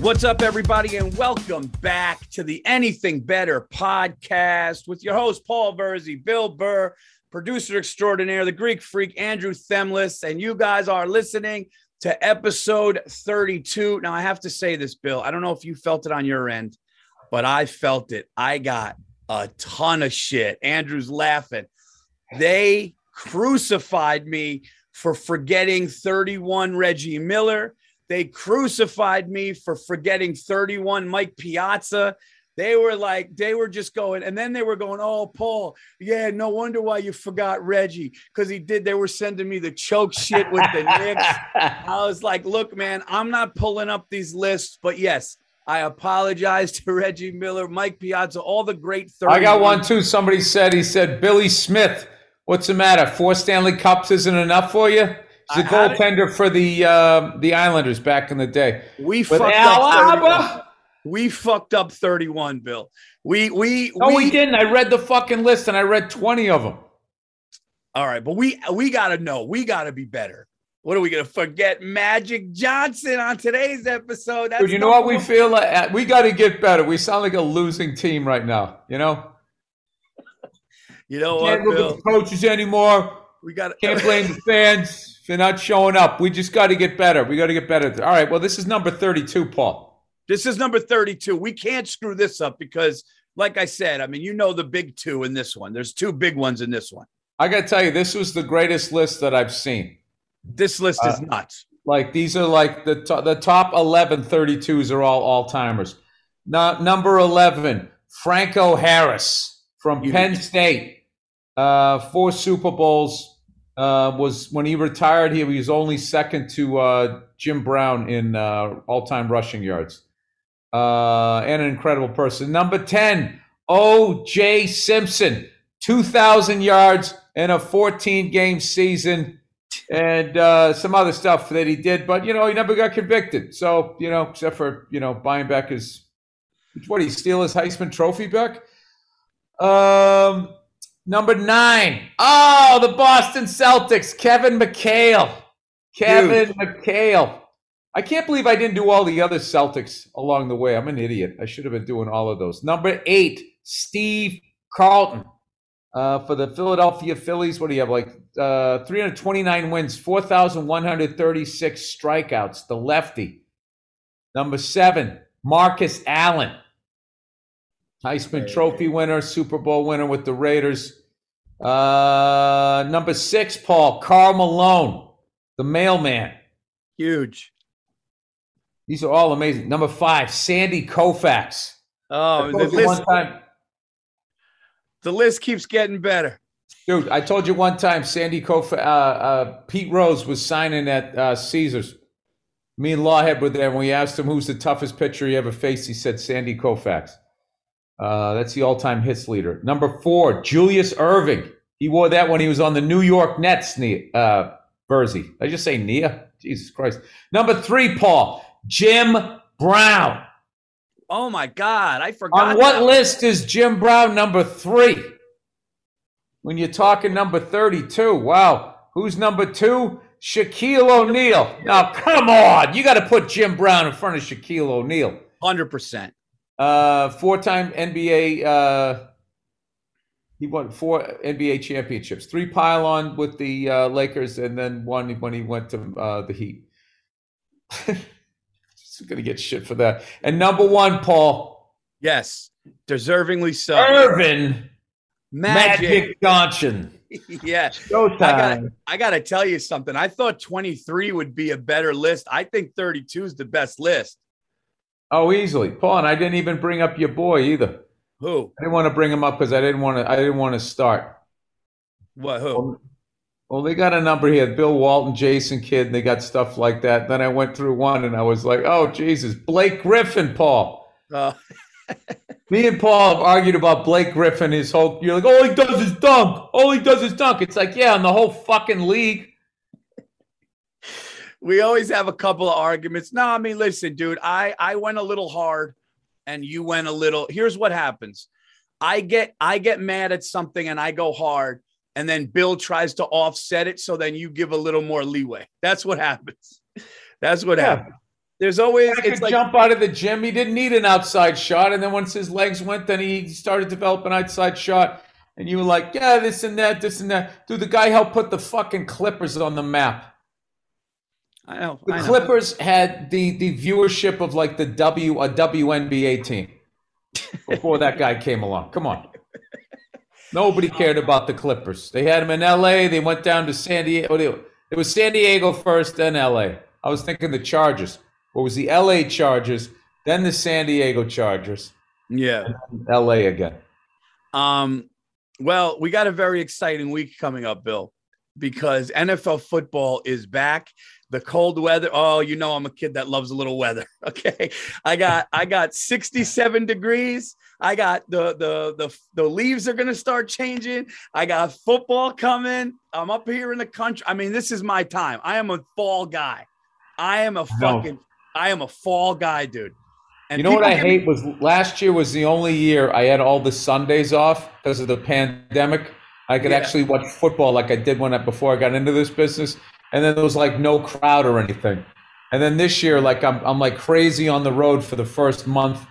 What's up, everybody, and welcome back to the Anything Better podcast with your host, Paul Verzi, Bill Burr, producer extraordinaire, the Greek freak, Andrew Themlis, and you guys are listening to episode 32. Now, I have to say this, Bill. I don't know if you felt it on your end, but I felt it. I got a ton of shit. Andrew's laughing. They crucified me for forgetting 31 Reggie Miller. They crucified me for forgetting 31 Mike Piazza. They were like, they were just going, and then they were going, Oh, Paul, yeah, no wonder why you forgot Reggie because he did. They were sending me the choke shit with the Knicks. I was like, Look, man, I'm not pulling up these lists, but yes, I apologize to Reggie Miller, Mike Piazza, all the great 30. I got one too. Somebody said, he said, Billy Smith, what's the matter? Four Stanley Cups isn't enough for you? He's a goaltender for the uh, the Islanders back in the day. We fucked up. We fucked up 31, Bill. We we no, we, we didn't. I read the fucking list and I read 20 of them. All right, but we we got to know. We got to be better. What are we going to forget? Magic Johnson on today's episode. That's Dude, you know what we feel like? We got to get better. We sound like a losing team right now. You know. you know what? Can't look at the coaches anymore. We got can't blame the fans they're not showing up. We just got to get better. We got to get better. All right. Well, this is number 32, Paul. This is number 32. We can't screw this up because, like I said, I mean, you know the big two in this one. There's two big ones in this one. I got to tell you, this was the greatest list that I've seen. This list is uh, nuts. Like these are like the to- the top 11 32s are all all timers. Now, number 11, Franco Harris from you Penn State. Uh, four Super Bowls, uh, was when he retired, he was only second to uh, Jim Brown in uh, all time rushing yards. Uh, and an incredible person. Number 10, O.J. Simpson, 2,000 yards in a 14 game season and uh, some other stuff that he did. But, you know, he never got convicted. So, you know, except for, you know, buying back his, what, he steal his Heisman trophy back? Um, Number nine. Oh, the Boston Celtics. Kevin McHale. Kevin Dude. McHale. I can't believe I didn't do all the other Celtics along the way. I'm an idiot. I should have been doing all of those. Number eight, Steve Carlton. Uh, for the Philadelphia Phillies, what do you have? Like uh, 329 wins, 4,136 strikeouts. The lefty. Number seven, Marcus Allen. Heisman Trophy winner, Super Bowl winner with the Raiders. Uh, number six, Paul Karl Malone, the mailman. Huge. These are all amazing. Number five, Sandy Koufax. Oh, the list, time, the list keeps getting better. Dude, I told you one time, Sandy Koufax, uh, uh, Pete Rose was signing at uh, Caesars. Me and Lawhead were there, and we asked him who's the toughest pitcher he ever faced. He said Sandy Koufax. Uh, that's the all-time hits leader. Number four, Julius Erving. He wore that when he was on the New York Nets. Uh, Verzi. I just say Nia. Jesus Christ. Number three, Paul Jim Brown. Oh my God, I forgot. On what that. list is Jim Brown number three? When you're talking number 32, wow. Who's number two? Shaquille O'Neal. Now, come on. You got to put Jim Brown in front of Shaquille O'Neal. 100%. Uh, four-time NBA. Uh, he won four NBA championships. Three pylon with the uh, Lakers, and then one when he went to uh, the Heat. He's gonna get shit for that. And number one, Paul. Yes, deservingly so. Earvin Magic, Magic Johnson. yeah. Showtime. I gotta, I gotta tell you something. I thought 23 would be a better list. I think 32 is the best list. Oh, easily, Paul. And I didn't even bring up your boy either. Who? I didn't want to bring him up because I didn't want to. I didn't want to start. What? Who? Well, well, they got a number here: Bill Walton, Jason Kidd. And they got stuff like that. Then I went through one, and I was like, "Oh Jesus, Blake Griffin, Paul." Oh. Me and Paul have argued about Blake Griffin. His whole you're like, all he does is dunk. All he does is dunk. It's like, yeah, in the whole fucking league we always have a couple of arguments. No, I mean, listen, dude, I I went a little hard and you went a little. Here's what happens. I get I get mad at something and I go hard and then Bill tries to offset it so then you give a little more leeway. That's what happens. That's what yeah. happens. There's always He could like jump out of the gym. He didn't need an outside shot, and then once his legs went, then he started developing an outside shot. And you were like, yeah, this and that, this and that. Dude, the guy helped put the fucking Clippers on the map. I know The I know. Clippers had the the viewership of like the W a WNBA team before that guy came along. Come on. Nobody cared about the Clippers. They had them in LA. They went down to San Diego. It was San Diego first, then LA. I was thinking the Chargers. What was the LA Chargers, then the San Diego Chargers, Yeah. LA again. Um, well, we got a very exciting week coming up, Bill, because NFL football is back. The cold weather. Oh, you know I'm a kid that loves a little weather. Okay. I got I got 67 degrees. I got the the the, the leaves are gonna start changing. I got football coming. I'm up here in the country. I mean, this is my time. I am a fall guy. I am a fucking I am a fall guy, dude. And You know what I give me- hate was last year was the only year I had all the Sundays off because of the pandemic. I could Yeah. actually watch football like I did when I before I got into this business, and then there was like no crowd or anything. And then this year, like I'm I'm like crazy on the road for the first month,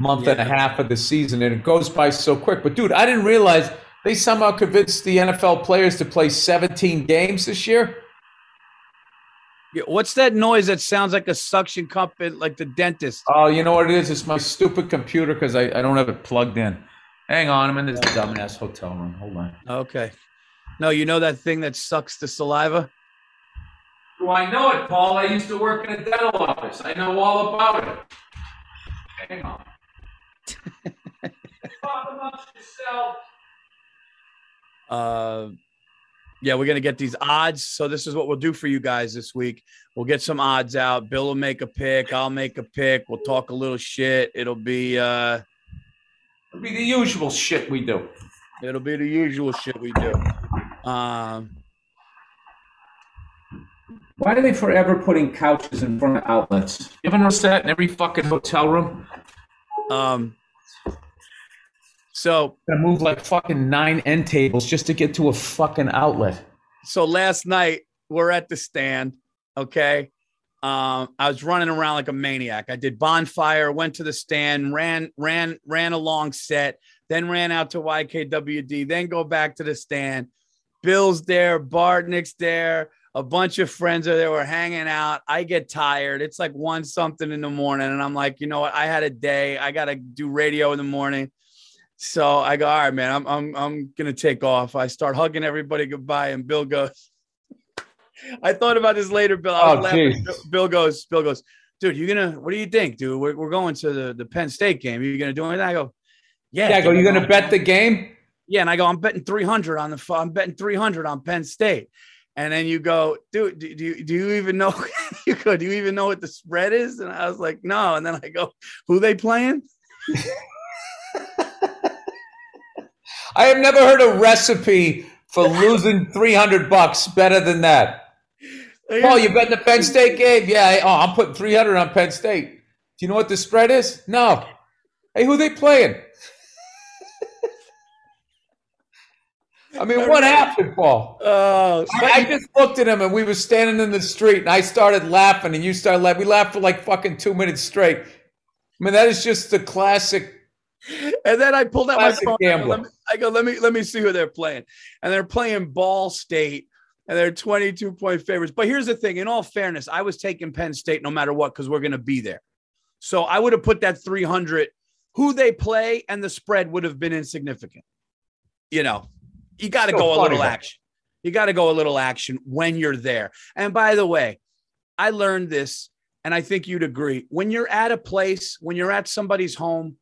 month and a half of the season, and it goes by so quick. But dude, I didn't realize they somehow convinced the NFL players to play 17 games this year. Yeah, What's that noise that sounds like a suction cup at like the dentist? Oh, you know what it is? It's my stupid computer because I, I don't have it plugged in. Hang on, I'm in this dumbass hotel room. Hold on. Okay. No, you know that thing that sucks the saliva? Do I know it, Paul? I used to work in a dental office. I know all about it. Hang on. Talk amongst yourself. Uh yeah, we're gonna get these odds. So this is what we'll do for you guys this week. We'll get some odds out. Bill will make a pick. I'll make a pick. We'll talk a little shit. It'll be uh It'll be the usual shit we do. it'll be the usual shit we do. Um Why are they forever putting couches in front of outlets? You ever notice that in every fucking hotel room? um so Gotta move like fucking nine end tables just to get to a fucking outlet. so last night we're at the stand okay um i was running around like a maniac i did bonfire went to the stand ran ran ran a long set then ran out to ykwd then go back to the stand bill's there bartnick's there a bunch of friends are there we're hanging out i get tired it's like one something in the morning and i'm like you know what i had a day i gotta do radio in the morning so I go, all right, man, I'm I'm I'm gonna take off. I start hugging everybody goodbye, and Bill goes. I thought about this later, Bill. I was Oh, laughing. geez. Bill, goes, Bill goes, dude, you gonna what do you think, dude? We're, we're going to the, the Penn State game. Are you gonna do anything? I go, yeah. Yeah, I go, you I gonna bet the game? Yeah, and I go, I'm betting 300 on the I'm betting 300 on Penn State. And then you go, dude, do, do, you, do you even know? you go, do you even know what the spread is? And I was like, no. And then I go, who they playing? I have never heard a recipe for losing 300 bucks better than that. Paul, you betting the Penn State game? Yeah. I- Oh, I'm putting 300 on Penn State. Do you know what the spread is? No. Hey, who they playing? I mean, what happened, Paul? Oh, I, I just looked at him and we were standing in the street and I started laughing and you started laughing. We laughed for like fucking two minutes straight. I mean, that is just the classic. And then I pulled out my phone. I gambler. me, I go, let me let me see who they're playing. And they're playing Ball State, and they're 22 point favorites. But here's the thing: in all fairness, I was taking Penn State no matter what because we're going to be there. So I would have put that 300. Who they play and the spread would have been insignificant. You know, you got to go a little action. You got to go a little action when you're there. And by the way, I learned this, and I think you'd agree. When you're at a place, when you're at somebody's home,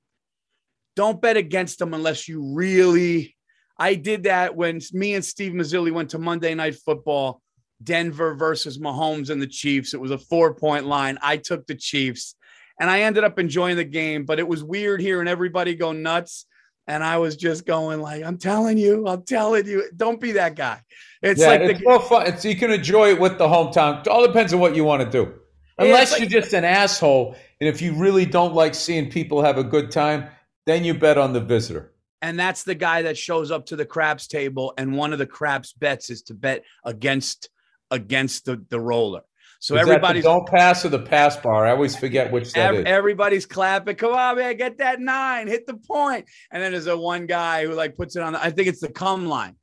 don't bet against them unless you really. I did that when me and Steve Mazzilli went to Monday Night Football, Denver versus Mahomes and the Chiefs. It was a four point line. I took the Chiefs and I ended up enjoying the game, but it was weird hearing everybody go nuts. And I was just going like, I'm telling you, I'm telling you, don't be that guy. It's yeah, like it's the, more fun. It's, you can enjoy it with the hometown. It all depends on what you want to do. Unless like- you're just an asshole, and if you really don't like seeing people have a good time, then you bet on the visitor. and that's the guy that shows up to the craps table and one of the craps bets is to bet against against the, the roller So Is that the everybody's don't pass or the pass bar. I always forget which that ev- everybody's clapping. Come on, man, get that nine, hit the point. And then there's a one guy who like puts it on. The, I think it's the come line.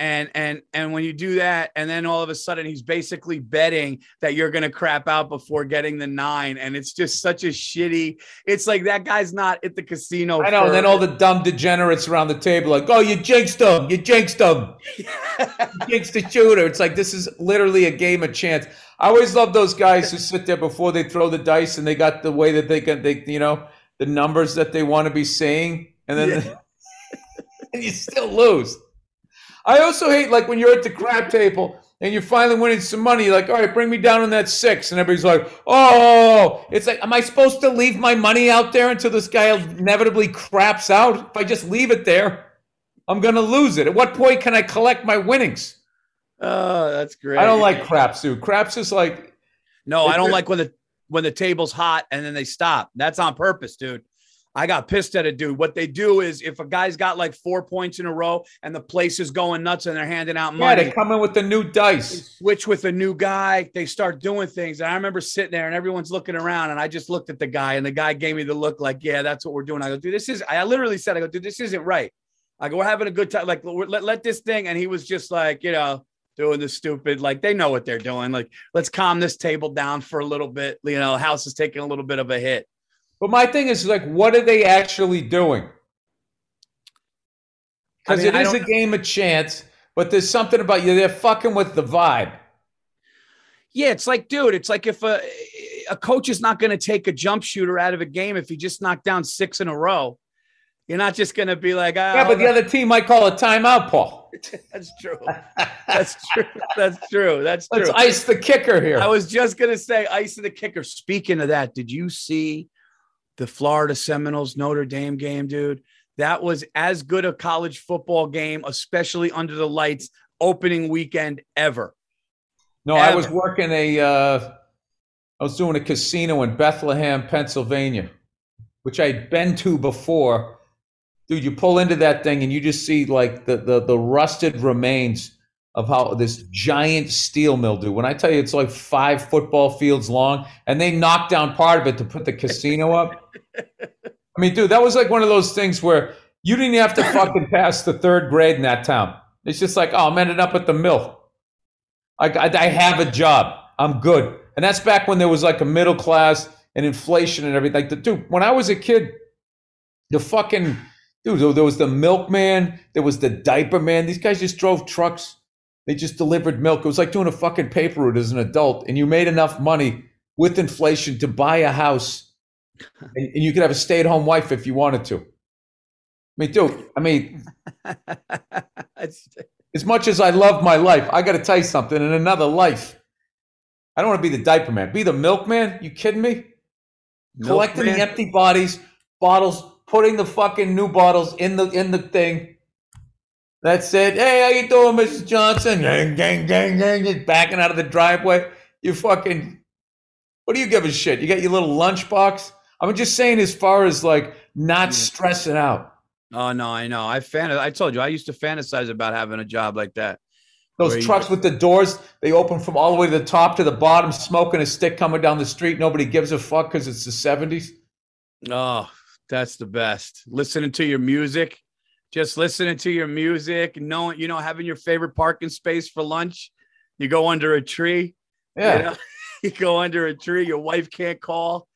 And and and when you do that, and then all of a sudden he's basically betting that you're gonna crap out before getting the nine, and it's just such a shitty. It's like that guy's not at the casino. I know. for- And then all the dumb degenerates around the table, like, oh, you jinxed him. You jinxed him. You jinxed the shooter. It's like, this is literally a game of chance. I always love those guys who sit there before they throw the dice and they got the way that they can, they, you know, the numbers that they want to be saying. And then and you still lose. I also hate like when you're at the crap table and you're finally winning some money, you're like, all right, bring me down on that six. And everybody's like, oh, it's like, am I supposed to leave my money out there until this guy inevitably craps out? If I just leave it there, I'm going to lose it. At what point can I collect my winnings? Oh, that's great. I don't like craps, dude. Craps is like, No, I don't like when the when the table's hot and then they stop. That's on purpose, dude. I got pissed at a dude. What they do is if a guy's got like four points in a row and the place is going nuts and they're handing out yeah, money, they come in with the new dice. switch with a new guy. They start doing things. And I remember sitting there and everyone's looking around and I just looked at the guy and the guy gave me the look like, yeah, that's what we're doing. I go, dude, this is, I literally said, I go, dude, this isn't right. I go, we're having a good time. Like, let, let this thing. And he was just like, you know, doing the stupid, like they know what they're doing. Like, let's calm this table down for a little bit. You know, house is taking a little bit of a hit. But my thing is like, what are they actually doing? Because I mean, it is a game of chance, but there's something about you. They're fucking with the vibe. Yeah, it's like, dude, it's like if a a coach is not going to take a jump shooter out of a game if he just knocked down six in a row. You're not just going to be like, ah, Yeah, but the other team might call a timeout, Paul. that's true. That's true. That's true. That's true. Let's ice the kicker here. I was just gonna say ice the kicker. Speaking of that, did you see the Florida Seminoles Notre Dame game, dude? That was as good a college football game, especially under the lights, opening weekend ever. no, I was working a. Uh, I was doing a casino in Bethlehem, Pennsylvania, which I'd been to before. Dude, you pull into that thing and you just see like the the, the rusted remains of how this giant steel mill, dude. When I tell you it's like five football fields long, and they knocked down part of it to put the casino up. I mean, dude, that was like one of those things where you didn't have to fucking pass the third grade in that town. It's just like, oh, I'm ending up at the mill. I, I, I have a job. I'm good. And that's back when there was like a middle class and inflation and everything. Like, the, dude, when I was a kid, the fucking dude, there was the milkman, there was the diaper man. These guys just drove trucks. They just delivered milk. It was like doing a fucking paper route as an adult, and you made enough money with inflation to buy a house, and, and you could have a stay-at-home wife if you wanted to. I mean, dude, I mean, as much as I love my life, I got to tell you something. In another life, I don't want to be the diaper man. Be the milkman? You kidding me? Collecting Milkman. the empty bodies, bottles, putting the fucking new bottles in the in the thing. That's it. Hey, how you doing, Mrs. Johnson? Gang, gang, gang, gang. Just backing out of the driveway. You fucking. What do you give a shit? You got your little lunchbox. I'm just saying, as far as like not Yeah. stressing out. Oh no, I know. I fan. I told you I used to fantasize about having a job like that. Those Where you- trucks with the doors, they open from all the way to the top to the bottom, smoking a stick coming down the street. Nobody gives a fuck because it's the 70s. Oh, that's the best. Listening to your music, just listening to your music, knowing you know having your favorite parking space for lunch. You go under a tree. Yeah. You, know? you go under a tree. Your wife can't call.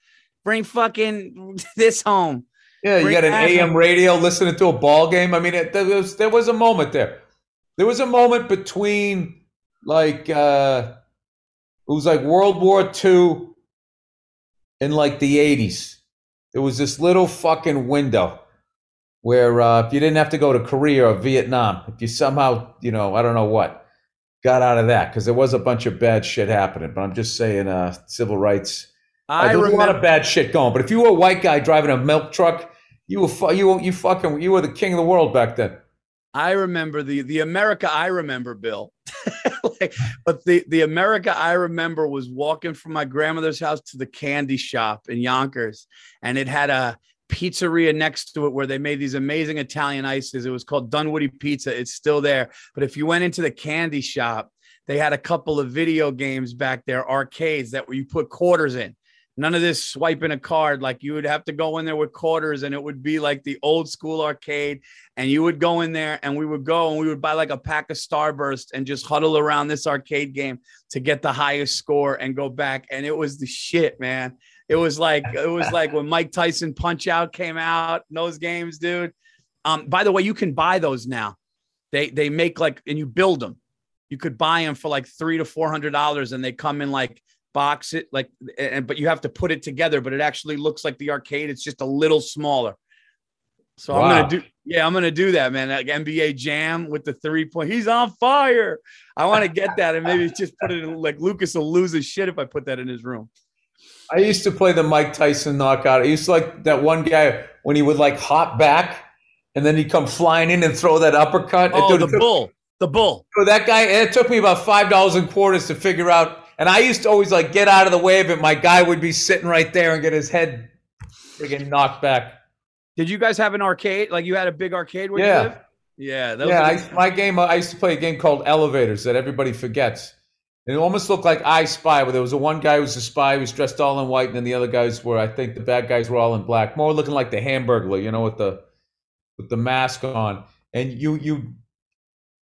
Bring fucking this home. Yeah, you got an AM up. radio listening to a ball game. I mean, it, there, was, there was a moment there. There was a moment between like uh it was like World War II in like the 80s. There was this little fucking window where uh, if you didn't have to go to Korea or Vietnam, if you somehow, you know, I don't know what, got out of that because there was a bunch of bad shit happening. But I'm just saying, uh, civil rights. I there was a lot of bad shit going. But if you were a white guy driving a milk truck, you were fu- you were, you fucking you were the king of the world back then. I remember the the America I remember, Bill. But the the America I remember was walking from my grandmother's house to the candy shop in Yonkers, and it had a pizzeria next to it where they made these amazing Italian ices. It was called Dunwoody Pizza. It's still there. But if you went into the candy shop, they had a couple of video games back there, arcades that where you put quarters in. None of this swiping a card. Like you would have to go in there with quarters, and it would be like the old school arcade. And you would go in there, and we would go and we would buy like a pack of Starburst and just huddle around this arcade game to get the highest score and go back. And it was the shit, man. It was like it was like when Mike Tyson Punch Out came out. Those games, dude. Um, by the way, you can buy those now. They they make like and you build them. You could buy them for like three to four hundred dollars, and they come in like box it like and but you have to put it together but it actually looks like the arcade. It's just a little smaller. So wow. i'm gonna do yeah i'm gonna do that man. Like nba jam with the three point he's on fire. I want to get that and maybe just put it in like lucas will lose his shit if i put that in his room. I used to play the mike tyson knockout. I used to like that one guy when he would like hop back and then he'd come flying in and throw that uppercut. Oh, the bull the bull. So that guy it took me about five dollars and quarters to figure out and I used to always like get out of the way of it. My guy would be sitting right there and get his head freaking knocked back. Did you guys have an arcade? Like you had a big arcade where yeah. you live? Yeah. yeah. I, my game, I used to play a game called Elevators that everybody forgets. And it almost looked like I Spy, where there was a one guy who was a spy who was dressed all in white, and then the other guys were, I think, the bad guys were all in black, more looking like the Hamburglar, you know, with the with the mask on. And you you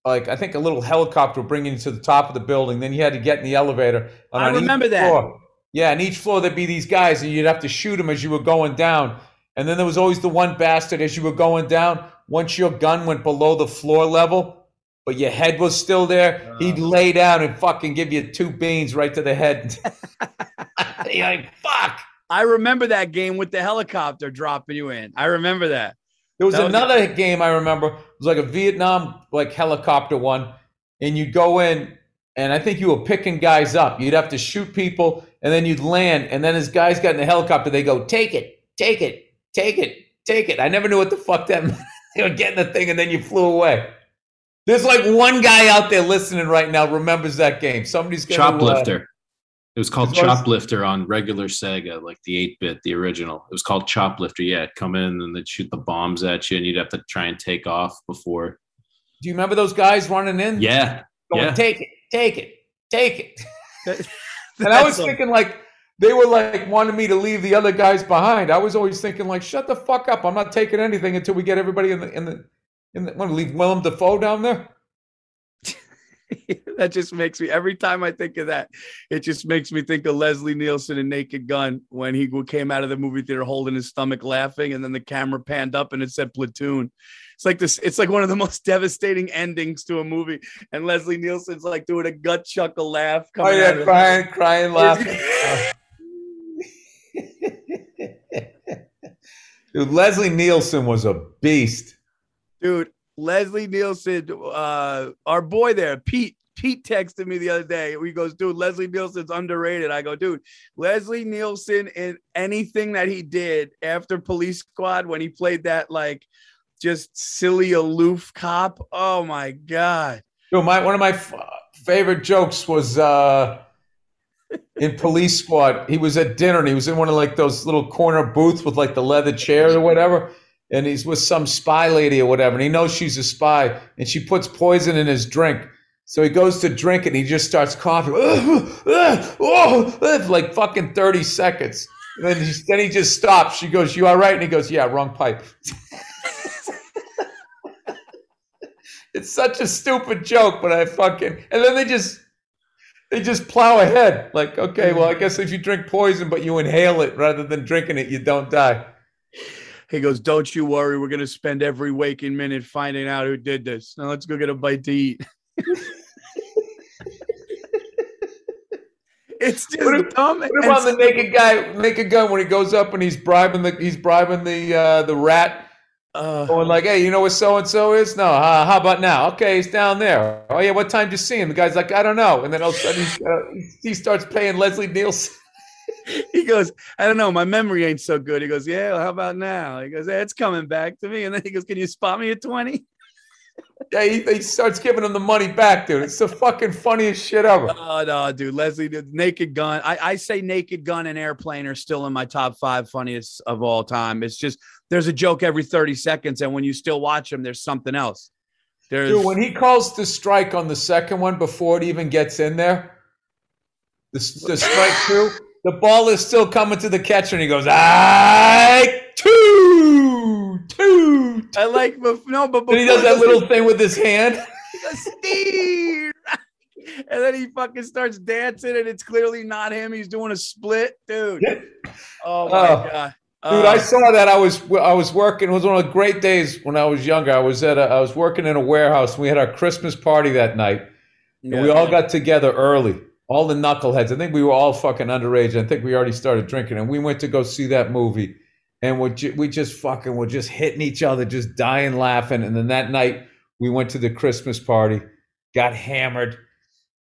like I think a little helicopter bringing you to the top of the building. Then you had to get in the elevator. I remember that. Floor, yeah, and each floor there'd be these guys, and you'd have to shoot them as you were going down. And then there was always the one bastard as you were going down. Once your gun went below the floor level, but your head was still there, he'd lay down and fucking give you two beans right to the head. Like, fuck. I remember that game with the helicopter dropping you in. I remember that. There was, was another game I remember. It was like a Vietnam like helicopter one, and you'd go in, and I think you were picking guys up. You'd have to shoot people, and then you'd land, and then as guys got in the helicopter, they go, "Take it, take it, take it, take it." I never knew what the fuck that meant. they were getting the thing, and then you flew away. There's like one guy out there listening right now remembers that game. Somebody's gonna Choplifter. Uh, it was called Choplifter on regular Sega, like the 8 bit, the original. It was called Choplifter. Yeah, come in and they'd shoot the bombs at you and you'd have to try and take off before. Do you remember those guys running in? Yeah. Going, yeah. take it, take it, take it. and I was thinking, like, they were like wanting me to leave the other guys behind. I was always thinking, like, shut the fuck up. I'm not taking anything until we get everybody in the, in the, in the, want to leave Willem Dafoe down there? that just makes me every time I think of that, it just makes me think of Leslie Nielsen in Naked Gun when he came out of the movie theater holding his stomach laughing, and then the camera panned up and it said platoon. It's like this, it's like one of the most devastating endings to a movie. And Leslie Nielsen's like doing a gut chuckle laugh. Oh, yeah, crying, crying, laughing. Dude, Leslie Nielsen was a beast. Dude, Leslie Nielsen, uh, our boy there, Pete. Pete texted me the other day. He goes, dude, Leslie Nielsen's underrated. I go, dude, Leslie Nielsen in anything that he did after Police Squad when he played that like just silly aloof cop. Oh my god. Dude, my one of my f- favorite jokes was uh in Police Squad. He was at dinner and he was in one of like those little corner booths with like the leather chairs or whatever and he's with some spy lady or whatever, and he knows she's a spy, and she puts poison in his drink. So he goes to drink it, and he just starts coughing like fucking 30 seconds. And then he, then he just stops. She goes, You all right? And he goes, Yeah, wrong pipe. it's such a stupid joke, but I fucking. And then they just. They just plow ahead. Like, okay, well, I guess if you drink poison, but you inhale it rather than drinking it, you don't die. He goes, Don't you worry. We're going to spend every waking minute finding out who did this. Now let's go get a bite to eat. it's just what dumb. What about the naked guy, naked gun, when he goes up and he's bribing the he's bribing the uh, the rat, uh, going like, "Hey, you know what so and so is? No, uh, how about now? Okay, he's down there. Oh yeah, what time did you see him? The guy's like, I don't know, and then all of a sudden uh, he starts paying Leslie Nielsen. he goes, I don't know, my memory ain't so good. He goes, Yeah, well, how about now? He goes, yeah, it's coming back to me. And then he goes, Can you spot me at 20? Yeah, he, he, starts giving him the money back, dude. It's the fucking funniest shit ever. Oh no, dude. Leslie, Naked Gun. I, I say Naked Gun and Airplane are still in my top five funniest of all time. It's just there's a joke every 30 seconds, and when you still watch them, there's something else. There's Dude, when he calls the strike on the second one before it even gets in there, the, the strike two, the ball is still coming to the catcher, and he goes, "I two, two." two." I like bef- no, but he does that little thing with his hand. Steve. And then he fucking starts dancing, and it's clearly not him. He's doing a split, dude. Oh my Oh. god, Dude, Uh, I saw that. I was I was working. It was one of the great days when I was younger. I was at a, I was working in a warehouse. We had our Christmas party that night, and we yeah. all got together early. All the knuckleheads. I think we were all fucking underage. I think we already started drinking, and we went to go see that movie. And we ju- we just fucking were just hitting each other, just dying laughing. And then that night we went to the Christmas party, got hammered,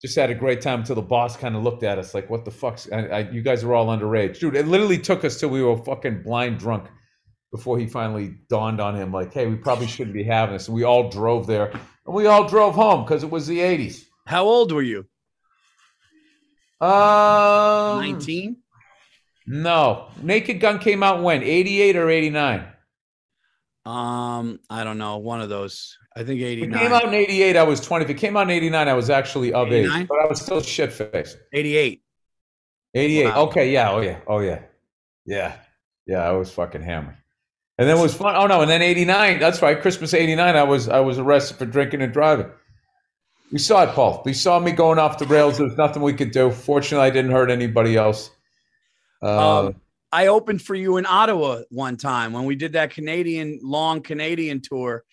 just had a great time until the boss kind of looked at us like, "What the fuck's? I, I, you guys are all underage, dude." It literally took us till we were fucking blind drunk before he finally dawned on him, like, "Hey, we probably shouldn't be having this." And we all drove there, and we all drove home because it was the '80s. How old were you? Um, Nineteen. No, Naked Gun came out when '88 or '89. Um, I don't know. One of those. I think If it came out in '88, I was 20. If it came out in '89, I was actually of 89? age, but I was still shit faced. Eighty eight. 88. Wow. Okay, yeah, oh yeah, oh yeah, yeah, yeah. I was fucking hammered, and then it was fun. Oh no, and then '89. That's right, Christmas '89. I was I was arrested for drinking and driving. We saw it, Paul. We saw me going off the rails. There was nothing we could do. Fortunately, I didn't hurt anybody else. Uh, Um, I opened for you in Ottawa one time when we did that Canadian long Canadian tour.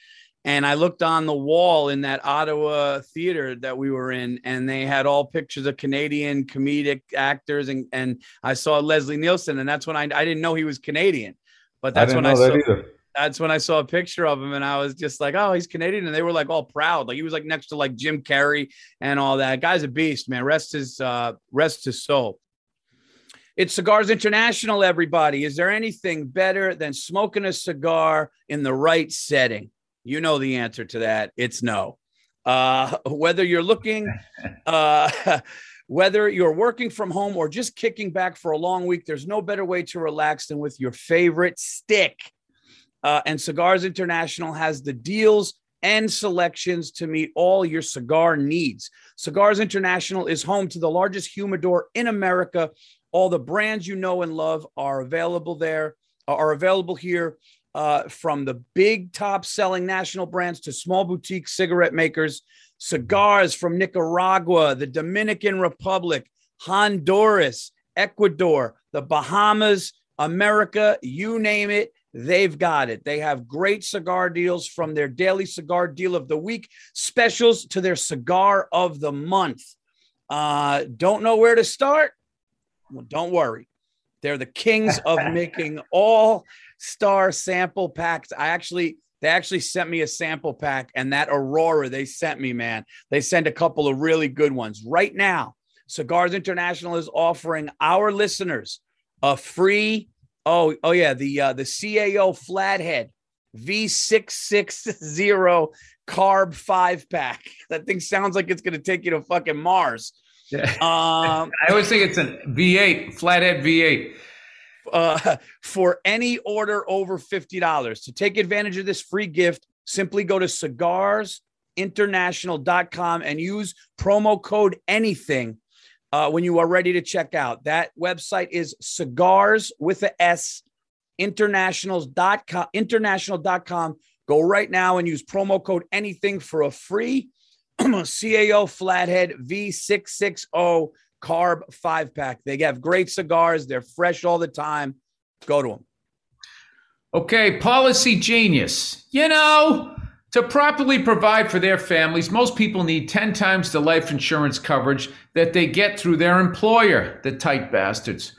And I looked on the wall in that Ottawa theater that we were in, and they had all pictures of Canadian comedic actors. And, and I saw Leslie Nielsen, and that's when I, I didn't know he was Canadian. But that's when I saw that either. That's when I saw a picture of him and I was just like, oh, he's Canadian. And they were like all proud. Like he was like next to like Jim Carrey and all that. Guy's a beast, man. Rest his uh rest his soul. It's Cigars International, everybody. Is there anything better than smoking a cigar in the right setting? You know the answer to that. It's no. Uh, whether you're looking, uh, whether you're working from home or just kicking back for a long week, there's no better way to relax than with your favorite stick. Uh, and Cigars International has the deals and selections to meet all your cigar needs. Cigars International is home to the largest humidor in America. All the brands you know and love are available there, are available here. Uh, from the big top selling national brands to small boutique cigarette makers, cigars from Nicaragua, the Dominican Republic, Honduras, Ecuador, the Bahamas, America, you name it, they've got it. They have great cigar deals from their daily cigar deal of the week specials to their cigar of the month. Uh, don't know where to start? Well, don't worry. They're the kings of making all star sample packs. I actually, they actually sent me a sample pack, and that Aurora they sent me, man, they sent a couple of really good ones. Right now, Cigars International is offering our listeners a free, oh, oh yeah, the uh, the CAO Flathead V660 carb five pack. That thing sounds like it's going to take you to fucking Mars. Yeah. Um, I always think it's a V8, flathead V8. uh, for any order over $50. To take advantage of this free gift, simply go to cigarsinternational.com and use promo code anything uh, when you are ready to check out. That website is cigars with a S internationals.com international.com. Go right now and use promo code anything for a free CAO Flathead V660 carb five pack. They have great cigars. They're fresh all the time. Go to them. Okay, policy genius. You know, to properly provide for their families, most people need 10 times the life insurance coverage that they get through their employer, the tight bastards.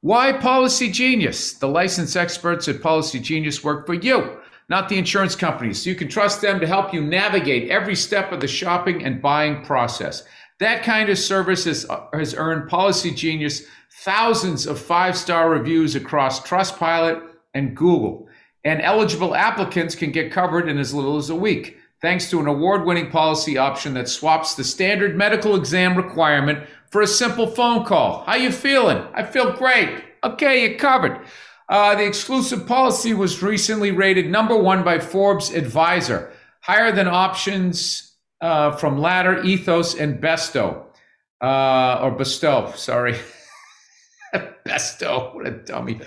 Why Policy Genius? The licensed experts at Policy Genius work for you, not the insurance companies, so you can trust them to help you navigate every step of the shopping and buying process. That kind of service has, has earned Policy Genius thousands of five star reviews across Trustpilot and Google. And eligible applicants can get covered in as little as a week, thanks to an award winning policy option that swaps the standard medical exam requirement for a simple phone call. How you feeling? I feel great. Okay, you're covered. Uh, the exclusive policy was recently rated number one by Forbes Advisor. higher than options uh, from Ladder, Ethos, and Besto. Uh, or Bestow, sorry. Besto, what a dummy.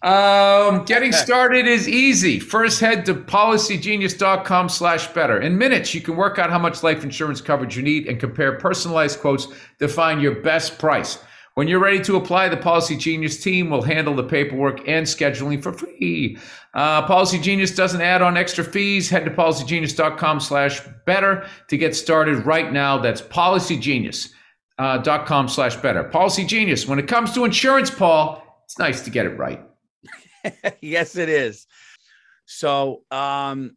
Um, getting started is easy. First, head to policygenius.com slash better. In minutes, you can work out how much life insurance coverage you need and compare personalized quotes to find your best price. When you're ready to apply, the Policy Genius team will handle the paperwork and scheduling for free. Uh, Policy Genius doesn't add on extra fees. Head to policygenius.com slash better to get started right now. That's policygenius.com uh, slash better. Policy Genius. When it comes to insurance, Paul, it's nice to get it right. yes, it is. So um,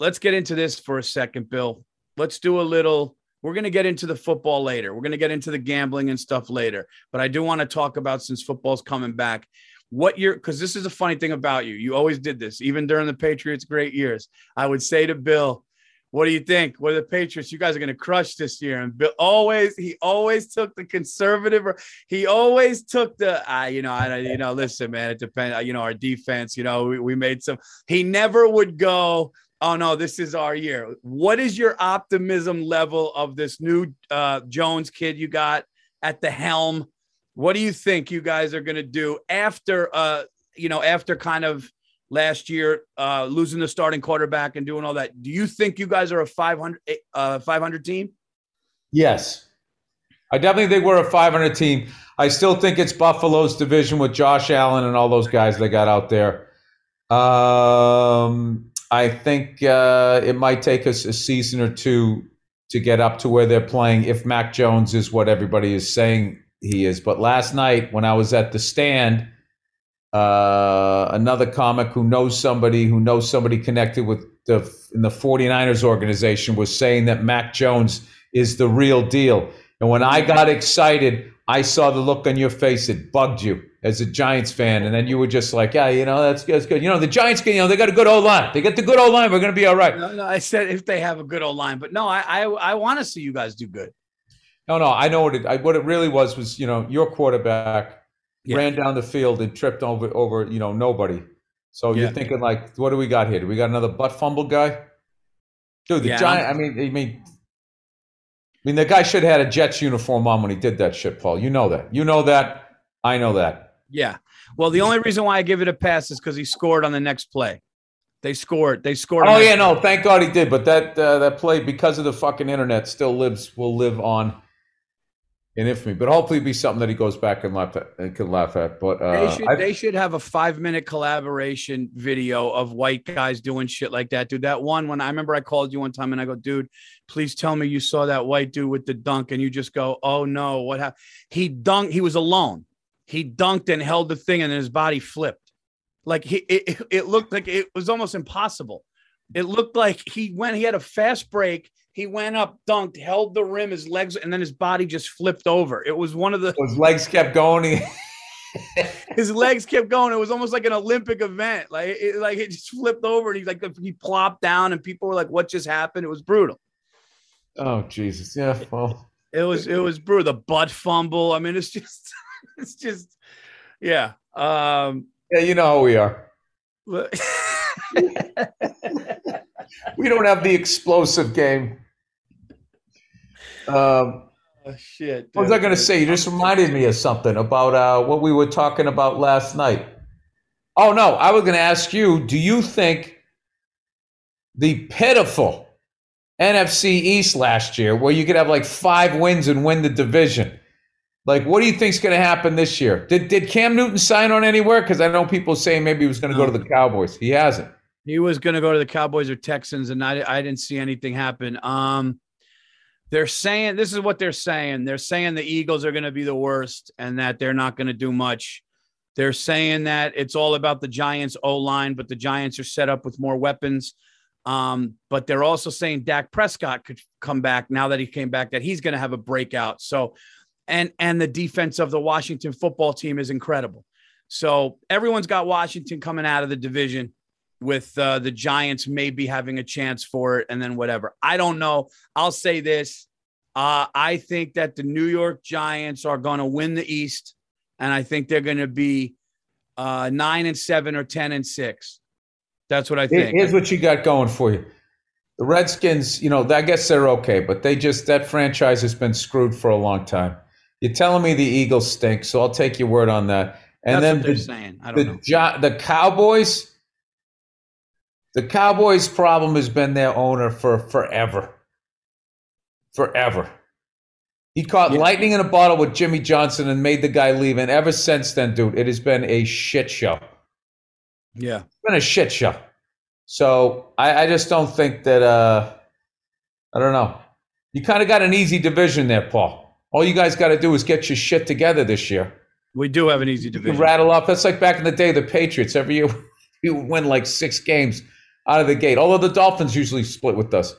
let's get into this for a second, Bill. Let's do a little. We're going to get into the football later. We're going to get into the gambling and stuff later. But I do want to talk about since football's coming back, what you're because this is a funny thing about you. You always did this, even during the Patriots' great years. I would say to Bill, what do you think? What are the Patriots? You guys are going to crush this year. And Bill always, he always took the conservative. He always took the, uh, you know, I, you know, listen, man, it depends. You know, our defense. You know, we, we made some. He never would go. Oh no, this is our year. What is your optimism level of this new uh, Jones kid you got at the helm? What do you think you guys are going to do after, uh, you know, after kind of last year, uh, losing the starting quarterback and doing all that. Do you think you guys are a 500, uh, 500 team? Yes. I definitely think we're a 500 team. I still think it's Buffalo's division with Josh Allen and all those guys they got out there. Um, I think uh, it might take us a season or two to get up to where they're playing if Mac Jones is what everybody is saying he is. But last night when I was at the stand – uh, another comic who knows somebody who knows somebody connected with the in the 49ers organization was saying that Mac Jones is the real deal. And when I got excited, I saw the look on your face. It bugged you as a Giants fan, and then you were just like, "Yeah, you know, that's good. That's good. You know, the Giants, you know, they got a good old line. They got the good old line. We're going to be all right." No, no, I said if they have a good old line, but no, I I, I want to see you guys do good. No, no, I know what it. I, what it really was was you know your quarterback yeah. ran down the field and tripped over over you know nobody. So yeah. you're thinking like, what do we got here? Do we got another butt fumble guy? Dude, the yeah, giant. I mean, I mean, I mean, the guy should have had a Jets uniform on when he did that shit, Paul. You know that. You know that. I know that. Yeah. Well, the only reason why I give it a pass is because he scored on the next play. They scored. They scored. Oh yeah, no, thank God he did. But that uh, that play, because of the fucking internet, still lives. Will live on in infamy. But hopefully, it'll be something that he goes back and laugh at and can laugh at. But uh, they, should, they should have a five minute collaboration video of white guys doing shit like that, dude. That one when I remember I called you one time and I go, dude, please tell me you saw that white dude with the dunk, and you just go, oh no, what happened? He dunked. He was alone. He dunked and held the thing, and then his body flipped. Like he, it, it looked like it was almost impossible. It looked like he went. He had a fast break he went up, dunked, held the rim, his legs, and then his body just flipped over. It was one of the his legs kept going. his legs kept going. It was almost like an Olympic event. Like it, like it just flipped over, and he like he plopped down, and people were like, "What just happened?" It was brutal. Oh Jesus! Yeah, well, it was it was brutal. The butt fumble. I mean, it's just it's just yeah. Um, yeah, you know how we are. we don't have the explosive game. Um, oh, shit. What was I going to say? You just reminded me of something about uh, what we were talking about last night. Oh, no. I was going to ask you do you think the pitiful NFC East last year, where you could have like five wins and win the division, like, what do you think's going to happen this year? Did did Cam Newton sign on anywhere? Because I know people saying maybe he was going to no. go to the Cowboys. He hasn't. He was going to go to the Cowboys or Texans, and I, I didn't see anything happen. Um, they're saying this is what they're saying. They're saying the Eagles are going to be the worst and that they're not going to do much. They're saying that it's all about the Giants O line, but the Giants are set up with more weapons. Um, but they're also saying Dak Prescott could come back now that he came back, that he's going to have a breakout. So, and and the defense of the Washington football team is incredible. So everyone's got Washington coming out of the division with uh, the Giants maybe having a chance for it and then whatever. I don't know. I'll say this. Uh, I think that the New York Giants are going to win the East, and I think they're going to be uh, nine and seven or ten and six. That's what I think. Here's what you got going for you. the Redskins, you know, I guess they're okay, but they just that franchise has been screwed for a long time. You're telling me the Eagles stink, so I'll take your word on that. And That's then the, saying. I don't know. Jo- the Cowboys, the Cowboys' problem has been their owner for forever. Forever. He caught Yeah. lightning in a bottle with Jimmy Johnson and made the guy leave. And ever since then, dude, it has been a shit show. Yeah. It's been a shit show. So I, I just don't think that. Uh, I don't know. You kind of got an easy division there, Paul. All you guys got to do is get your shit together this year. We do have an easy division. rattle off. That's like back in the day, the Patriots. Every year, you win like six games out of the gate. Although the Dolphins usually split with us.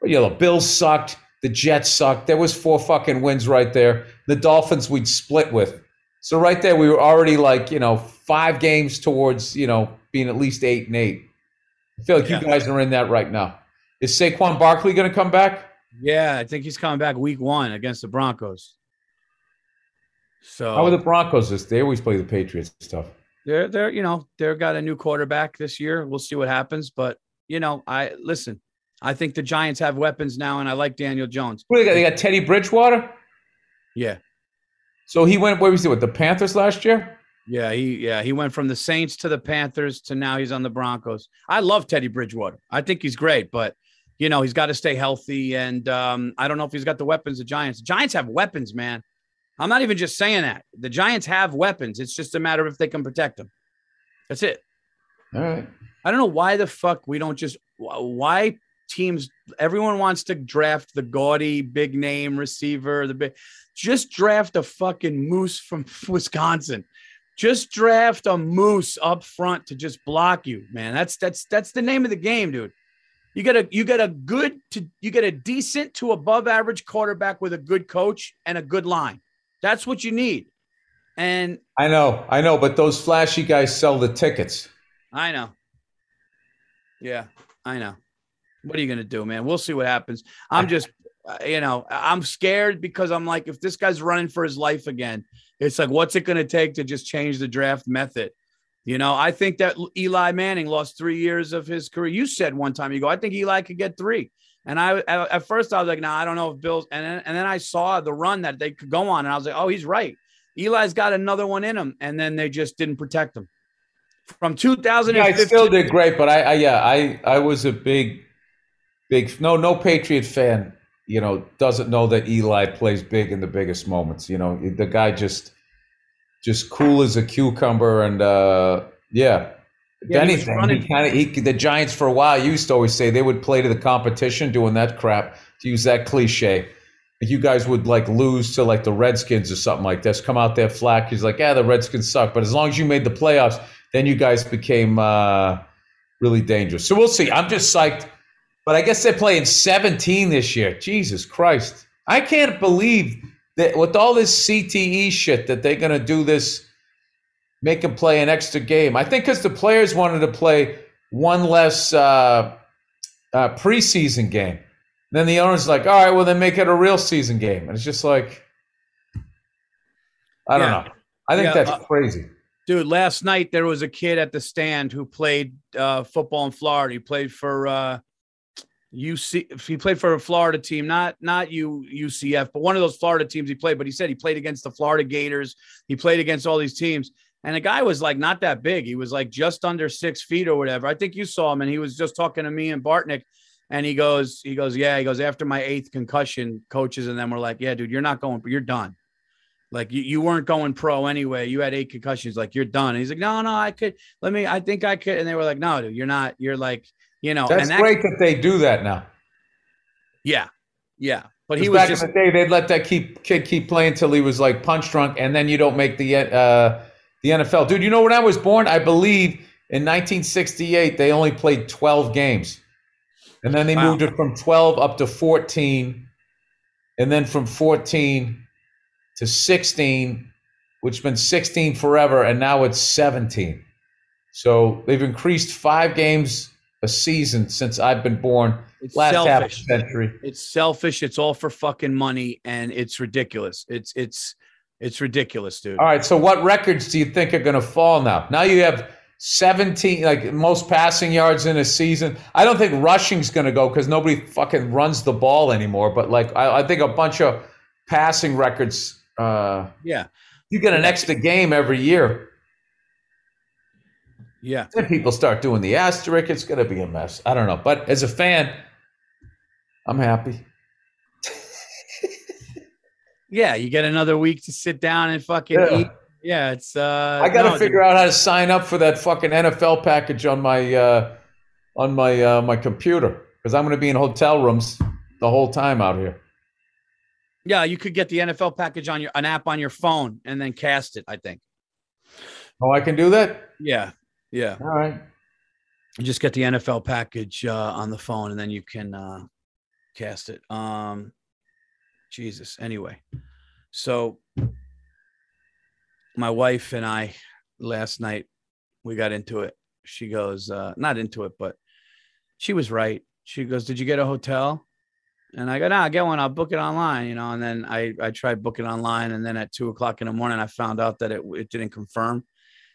But you know, the Bills sucked. The Jets sucked. There was four fucking wins right there. The Dolphins we'd split with. So right there, we were already like you know five games towards you know being at least eight and eight. I feel like Yeah. you guys are in that right now. Is Saquon Barkley going to come back? Yeah, I think he's coming back week one against the Broncos. So How are the Broncos? This they always play the Patriots stuff. They're they're you know they're got a new quarterback this year. We'll see what happens, but you know I listen. I think the Giants have weapons now, and I like Daniel Jones. Who they got? They got Teddy Bridgewater. Yeah, So he went. Where was he with the Panthers last year? yeah, he yeah he went from the Saints to the Panthers to now he's on the Broncos. I love Teddy Bridgewater. I think he's great, but you know he's got to stay healthy, and um, I don't know if he's got the weapons. The Giants, Giants have weapons, man. I'm not even just saying that. The Giants have weapons. It's just a matter of if they can protect them. That's it. All right. I don't know why the fuck we don't just why teams everyone wants to draft the gaudy big name receiver the big just draft a fucking moose from Wisconsin just draft a moose up front to just block you man that's that's that's the name of the game dude you get a you get a good to you get a decent to above average quarterback with a good coach and a good line that's what you need and I know, I know, but those flashy guys sell the tickets. I know. Yeah, I know. What are you going to do, man? We'll see what happens. I'm just, you know, I'm scared because I'm like, if this guy's running for his life again, it's like, what's it going to take to just change the draft method? You know, I think that Eli Manning lost three years of his career. You said one time, you go, I think Eli could get three. And I, at first, I was like, nah, I don't know if Bills. And then, and then I saw the run that they could go on, and I was like, oh, he's right. Eli's got another one in him, and then they just didn't protect him. From Yeah, I still did great, but I, I yeah, I, I was a big, big no, no Patriot fan. You know, doesn't know that Eli plays big in the biggest moments. You know, the guy just, just cool as a cucumber, and uh, yeah. Yeah, he anything, running- he kind of he, the Giants for a while used to always say they would play to the competition, doing that crap. To use that cliche, Like, you guys would like lose to like the Redskins or something like this. Come out there flat. He's like, yeah, the Redskins suck, but as long as you made the playoffs, then you guys became uh, really dangerous. So we'll see. I'm just psyched. But I guess they're playing 17 this year. Jesus Christ. I can't believe that with all this CTE shit that they're going to do this, make them play an extra game. I think because the players wanted to play one less uh, uh, preseason game. then the owner's like, all right, well, then make it a real season game. And it's just like, I don't Yeah. know. I think Yeah, that's uh, crazy. Dude, last night there was a kid at the stand who played uh, football in Florida. He played for uh, UC. He played for a Florida team, not not U, UCF, but one of those Florida teams he played. But he said he played against the Florida Gators. He played against all these teams, and the guy was like not that big. He was like just under six feet or whatever. I think you saw him, and he was just talking to me and Bartnick. And he goes, he goes, yeah. He goes after my eighth concussion, coaches and then we're like, yeah, dude, you're not going, you're done. Like you, you weren't going pro anyway. You had eight concussions. Like you're done. And he's like, no, no, I could. Let me. I think I could. And they were like, no, dude, you're not. You're like, you know. That's and that, great that they do that now. Yeah, yeah. But he was back just in the day, they'd let that keep, kid keep playing till he was like punch drunk, and then you don't make the uh, the NFL. Dude, you know when I was born, I believe in 1968 they only played 12 games, and then they Wow. moved it from 12 up to 14, and then from 14 to 16, which has been 16 forever, and now it's 17. So they've increased five games a season since I've been born. it's Last half selfish. century. It's selfish. It's all for fucking money, and it's ridiculous. It's it's it's ridiculous, dude. All right. So, what records do you think are going to fall now? Now you have 17, like most passing yards in a season. I don't think rushing's going to go because nobody fucking runs the ball anymore. But like, I, I think a bunch of passing records. Uh, Yeah. you get an extra game every year. Yeah. Then people start doing the asterisk. It's going to be a mess. I don't know. But as a fan, I'm happy. Yeah. You get another week to sit down and fucking Yeah. eat. Yeah. It's, uh, I got to no, figure out how to sign up for that fucking NFL package on my uh, on my uh, my computer because I'm going to be in hotel rooms the whole time out here. Yeah. You could get the NFL package on your, an app on your phone and then cast it, I think. Oh, I can do that. Yeah. Yeah. All right. You just get the NFL package uh, on the phone and then you can uh, cast it. Um, Jesus. Anyway, so my wife and I last night we got into it. She goes, uh, not into it, but she was right. She goes, "Did you get a hotel?" And I go, "Nah, get one. I'll book it online." You know. And then I I tried booking online, and then at two o'clock in the morning, I found out that it it didn't confirm.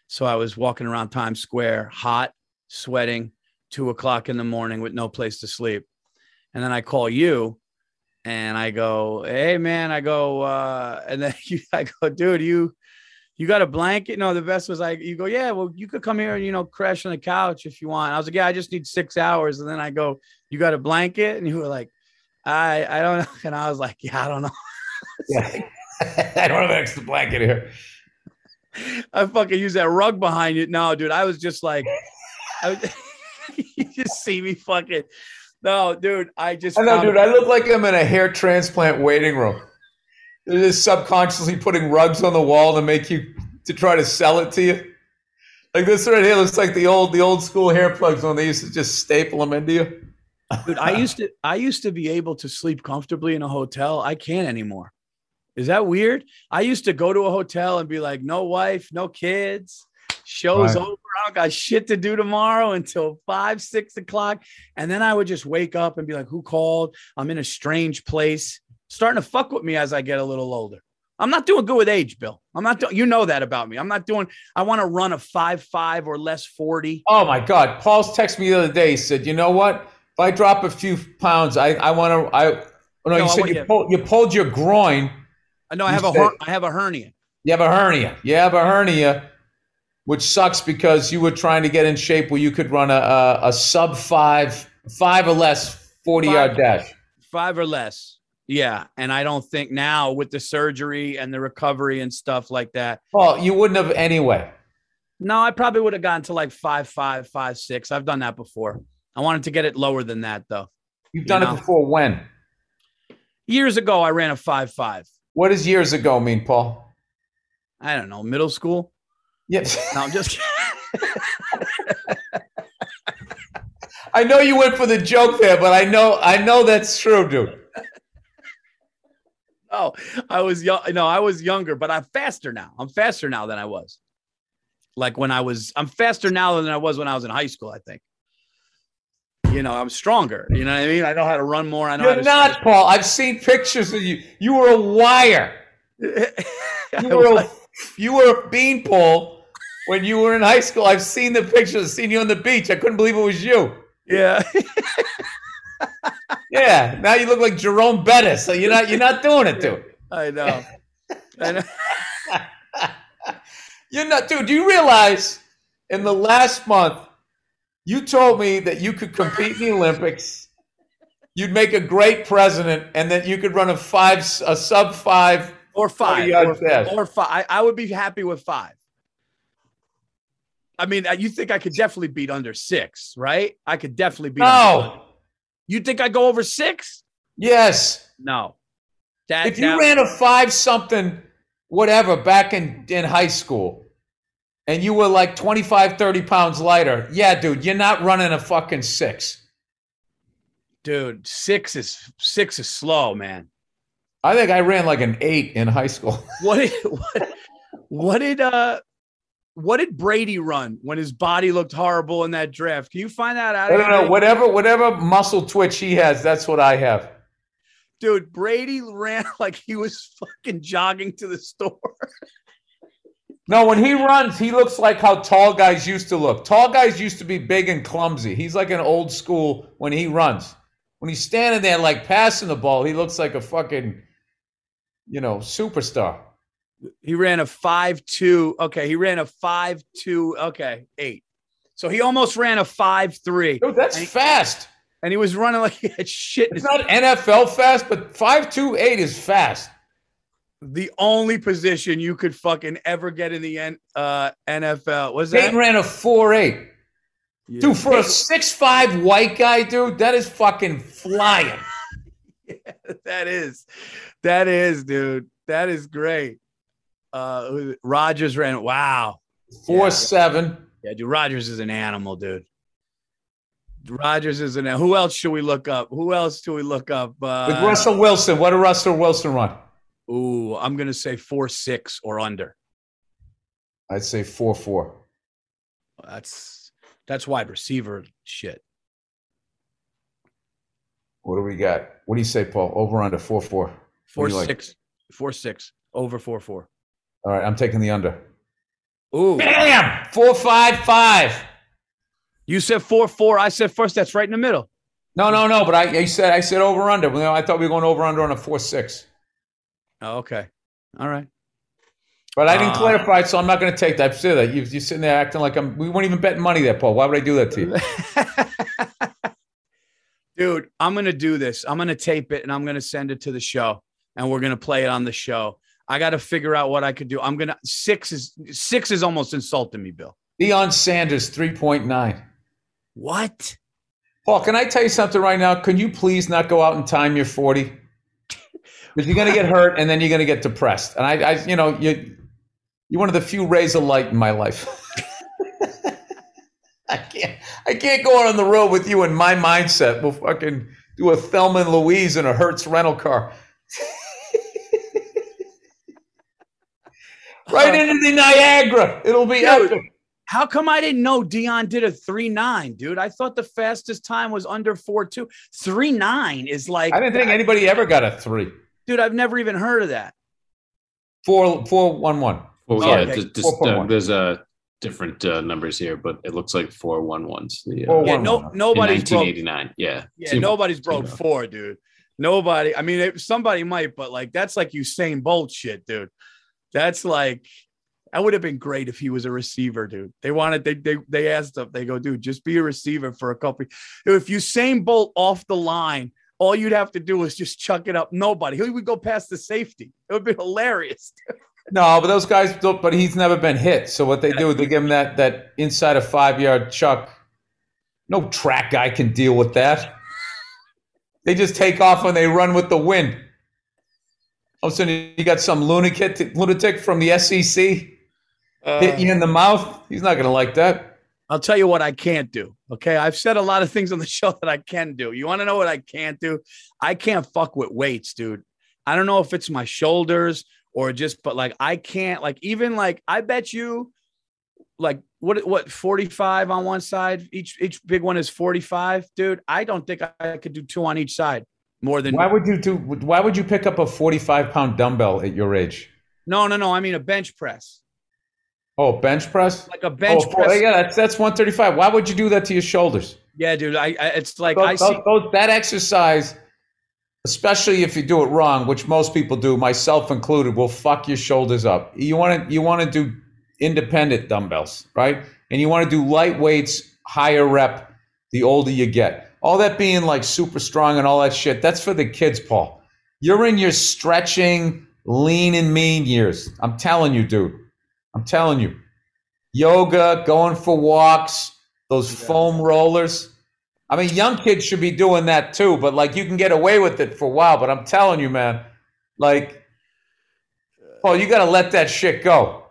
So I was walking around Times Square, hot, sweating, two o'clock in the morning with no place to sleep. And then I call you and I go, Hey man, I go, uh, and then you, I go, dude, you, you got a blanket? No, the best was like, you go, yeah, well, you could come here and, you know, crash on the couch if you want. I was like, yeah, I just need six hours. And then I go, you got a blanket? And you were like, I, I don't know. And I was like, yeah, I don't know. Yeah. I don't have an extra blanket here. I fucking use that rug behind you. No, dude, I was just like, I was, you just see me fucking. No, dude, I just. I know, found- dude. I look like I'm in a hair transplant waiting room. They're just subconsciously putting rugs on the wall to make you to try to sell it to you. Like this right here looks like the old the old school hair plugs when they used to just staple them into you. dude, I used to, I used to be able to sleep comfortably in a hotel. I can't anymore. Is that weird? I used to go to a hotel and be like, no wife, no kids. Show's Right. over. I don't got shit to do tomorrow until five, six o'clock. And then I would just wake up and be like, who called? I'm in a strange place. Starting to fuck with me as I get a little older. I'm not doing good with age, Bill. I'm not doing, you know that about me. I'm not doing, I want to run a five, five or less 40. Oh my God! Paul's texted me the other day. He said, "You know what? If I drop a few pounds, I I want to. I oh, no, No, you I said you you- pulled you pulled your groin. Uh, I know I You have a, said- her- I have a hernia. You have a hernia. You have a hernia, which sucks because you were trying to get in shape where you could run a a, a sub five five or less forty yard dash. five or less. Yeah. And I don't think now with the surgery and the recovery and stuff like that. Paul, you wouldn't have anyway. No, I probably would have gotten to like five, five, five, six. I've done that before. I wanted to get it lower than that though. You've You done know. it before. When? Years ago, I ran a five, five. What does years ago mean, Paul? I don't know, middle school. Yes. No, I'm just I know you went for the joke there, but I know I know that's true, dude. Oh, I was young. No, I was younger, but I'm faster now. I'm faster now than I was. Like when I was, I'm faster now than I was when I was in high school. I think. You know, I'm stronger. You know what I mean? I know how to run more. I know You're not, Paul. I've seen pictures of you. You were a wire. You were a, you were a beanpole when you were in high school. I've seen the pictures. Seen you on the beach. I couldn't believe it was you. yeah. Yeah. Now you look like Jerome Bettis. So you're not you're not doing it, dude. I know. I know. You're not, dude. Do you realize in the last month you told me that you could compete in the Olympics, you'd make a great president, and that you could run a five a sub five Or five. Or, or five. I, I would be happy with five. I mean, uh, you think I could definitely beat under six, right? I could definitely beat. under- No. You think I go over six? Yes. No. That, If you that- ran a five something, whatever, back in, in high school, and you were like 25, 30 pounds lighter, yeah, dude, you're not running a fucking six. dude, six is six is slow, man. I think I ran like an eight in high school. What did what, what did uh what did Brady run when his body looked horrible in that draft? Can you find that out? I don't know. Whatever, whatever muscle twitch he has, that's what I have. Dude, Brady ran like he was fucking jogging to the store. No, when he runs, he looks like how tall guys used to look. Tall guys used to be big and clumsy. He's like an old school when he runs. When he's standing there like passing the ball, he looks like a fucking, you know, superstar. He ran a five two. Okay, he ran a five two. Okay, eight. So he almost ran a five three. Dude, that's and he, fast. And he was running like he had shit. It's not NFL fast, but five two eight is fast. The only position you could fucking ever get in the N, uh, NFL was Peyton that ran a four eight. Yeah. Dude, for a six five white guy, dude, that is fucking flying. yeah, that is, that is, dude. That is great. Uh, Rodgers ran. Wow, four yeah. seven. Yeah, dude. Rodgers is an animal, dude. Rodgers is an. Who else should we look up? Who else do we look up? Uh, With Russell Wilson, what did Russell Wilson run? Ooh, I'm gonna say four six or under. I'd say four four. That's that's wide receiver shit. What do we got? What do you say, Paul? Over under four four. Four six. Like? Four six. Over four four. All right, I'm taking the under. Ooh. Bam! Four five five. You said four four. I said first. That's right in the middle. No, no, no. But I, I said I said over under. I thought we were going over under on a four six. Oh, okay. All right. But I didn't uh, clarify, so I'm not going to take that. I see that you, you're sitting there acting like I'm. We weren't even betting money there, Paul. Why would I do that to you? Dude, I'm going to do this. I'm going to tape it and I'm going to send it to the show, and we're going to play it on the show. I got to figure out what I could do. I'm going to six is six is almost insulting me, Bill. Deion Sanders, three point nine. What? Paul, can I tell you something right now? Can you please not go out and time your 40? Because you're going to get hurt and then you're going to get depressed. And I, I, you know, you, you're one of the few rays of light in my life. I can't, I can't go out on the road with you in my mindset. We'll fucking do a Thelma and Louise in a Hertz rental car. Right uh, into the Niagara. It'll be dude, epic. How come I didn't know Deion did a three nine, dude? I thought the fastest time was under four two. Three nine is like I didn't think anybody ever got a three. Dude, I've never even heard of that. Four four one one. Well, oh, yeah, okay. just, just uh, there's a uh, different uh, numbers here, but it looks like four one ones. The, uh, yeah, no, nobody's nineteen eighty nine. Yeah, yeah, nobody's broke four, dude. Nobody. I mean, somebody might, but like that's like Usain Bolt shit, dude. That's like that would have been great if he was a receiver, dude. They wanted they they they asked him, they go, dude, just be a receiver for a couple. If Usain Bolt off the line, all you'd have to do is just chuck it up. Nobody. He would go past the safety. It would be hilarious. no, but those guys. But he's never been hit. So what they do, they give him that that inside a five yard chuck. No track guy can deal with that. They just take off when they run with the wind. All of a sudden, you got some lunatic lunatic from the SEC uh, hit you in the mouth. He's not going to like that. I'll tell you what I can't do. Okay. I've said a lot of things on the show that I can do. You want to know what I can't do? I can't fuck with weights, dude. I don't know if it's my shoulders or just, but like, I can't, like, even like, I bet you, like, what, what, 45 on one side? Each, each big one is 45, dude. I don't think I could do two on each side more than. Why would you do, why would you pick up a 45 pound dumbbell at your age? No, no, no. I mean, a bench press. Oh, bench press? Like a bench oh, press. Yeah, that's that's 135. Why would you do that to your shoulders? Yeah, dude. I, I it's like those, I see those, that exercise, especially if you do it wrong, which most people do, myself included, will fuck your shoulders up. You want to you want to do independent dumbbells, right? And you want to do light weights, higher rep, the older you get. All that being like super strong and all that shit, that's for the kids, Paul. You're in your stretching, lean and mean years. I'm telling you, dude. I'm telling you, yoga, going for walks, those yeah. foam rollers. I mean, young kids should be doing that too, but like you can get away with it for a while. But I'm telling you, man, like, oh, you got to let that shit go.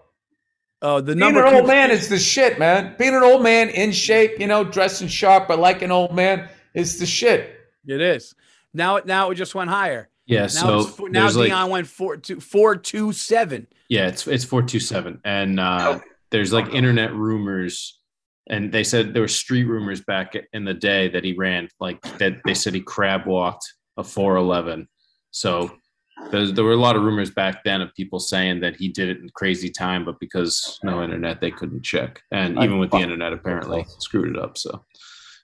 Oh, the number being an old man is the shit, man. Being an old man in shape, you know, dressing sharp, but like an old man is the shit. It is. Now, now it just went higher. Yeah. Now so now Deion like, went four two four two seven. Yeah, it's it's four two seven, and uh, there's like internet rumors, and they said there were street rumors back in the day that he ran like that. They said he crab walked a four eleven. So There, there were a lot of rumors back then of people saying that he did it in crazy time, but because no internet, they couldn't check. And even with the internet, apparently screwed it up. So,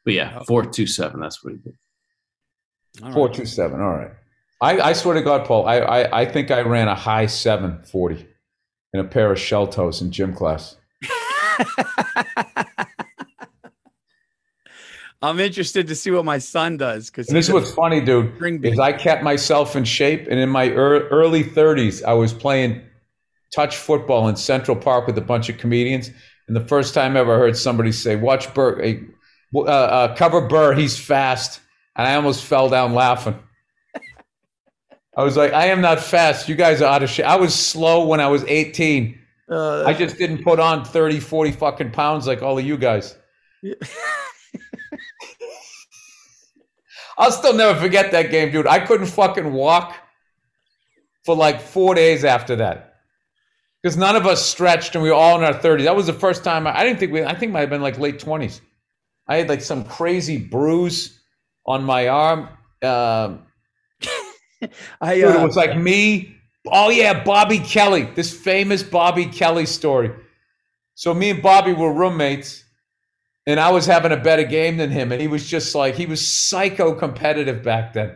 but yeah, four two seven. That's what he did. All right. Four two seven. All right. I, I swear to God, Paul, I, I I think I ran a high seven forty in a pair of shell toes in gym class. I'm interested to see what my son does because this is what's funny, dude, String is. I kept myself in shape, and in my ear early 30s, I was playing touch football in Central Park with a bunch of comedians. And the first time I ever heard somebody say, "Watch Burr, eh, uh, uh, cover Burr, he's fast," and I almost fell down laughing. I was like, "I am not fast. You guys are out of shape." I was slow when I was 18. Uh, I just didn't put on 30, 40 fucking pounds like all of you guys. I'll still never forget that game, dude. I couldn't fucking walk for like four days after that. Because none of us stretched and we were all in our 30s. That was the first time I, I didn't think we, I think might have been like late 20s. I had like some crazy bruise on my arm. Um, I Dude, uh, it was like me. Oh yeah, Bobby Kelly, this famous Bobby Kelly story. So me and Bobby were roommates, and I was having a better game than him, and he was just like he was psycho competitive back then.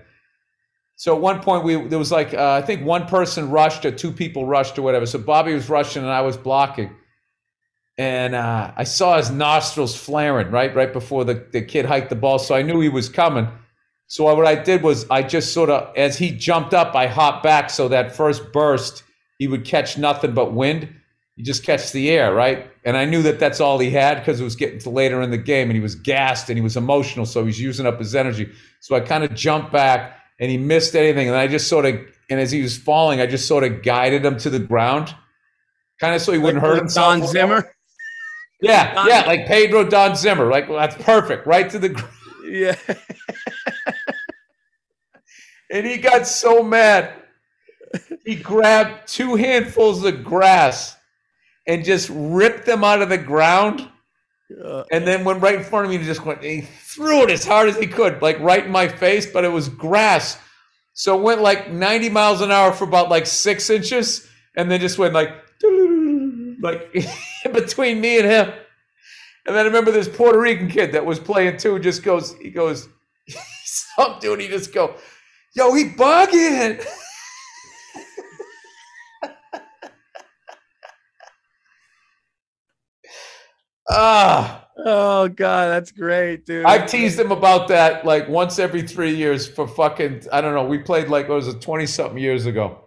So at one point we there was like uh, I think one person rushed or two people rushed or whatever. So Bobby was rushing and I was blocking, and uh, I saw his nostrils flaring right right before the, the kid hiked the ball. So I knew he was coming. So what I did was I just sort of, as he jumped up, I hopped back so that first burst he would catch nothing but wind. You just catch the air, right? And I knew that that's all he had because it was getting to later in the game, and he was gassed and he was emotional, so he's using up his energy. So I kind of jumped back, and he missed anything, and I just sort of, and as he was falling, I just sort of guided him to the ground, kind of so he wouldn't hurt himself. Don Zimmer. Yeah, yeah, like Pedro Don Zimmer. Like well, that's perfect, right to the ground. Yeah. And he got so mad. He grabbed two handfuls of grass and just ripped them out of the ground. Uh, And then went right in front of me and just went, he threw it as hard as he could, like right in my face, but it was grass. So it went like 90 miles an hour for about like six inches and then just went like, like between me and him. And then I remember this Puerto Rican kid that was playing too, just goes, he goes, some dude, he just go, yo, he bugging. Ah, oh god, that's great, dude. I've teased him about that like once every three years for fucking, I don't know. We played like, what was it, 20 something years ago.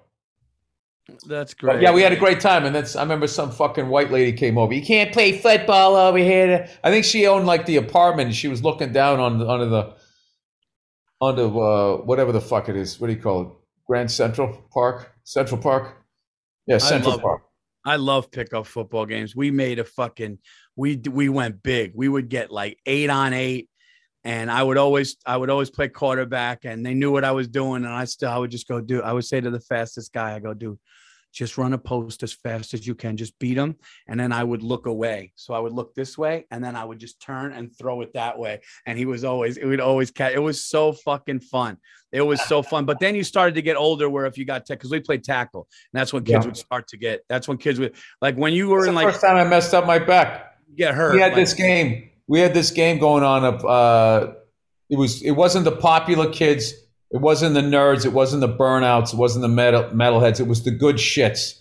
That's But great. yeah, we had a great time. And that's, I remember some fucking white lady came over. You can't play football over here. I think she owned like the apartment she was looking down on under the, under uh, whatever the fuck it is. What do you call it? Grand Central Park? Central Park? Yeah, Central love- Park. I love pickup football games. We made a fucking we we went big. We would get like eight on eight, and I would always I would always play quarterback, and they knew what I was doing, and I still I would just go do. I would say to the fastest guy, I go, dude, just run a post as fast as you can, just beat him, and then I would look away. So I would look this way, and then I would just turn and throw it that way, and he was always it would always catch. It was so fucking fun. It was so fun. But then you started to get older, where if you got tech because we played tackle, and that's when kids Yeah. would start to get. That's when kids would like when you were It's in like first time I messed up my back. get hurt. we had like, this game. We had this game going on of uh, it was it wasn't the popular kids, it wasn't the nerds, it wasn't the burnouts, it wasn't the metal metalheads, it was the good shits.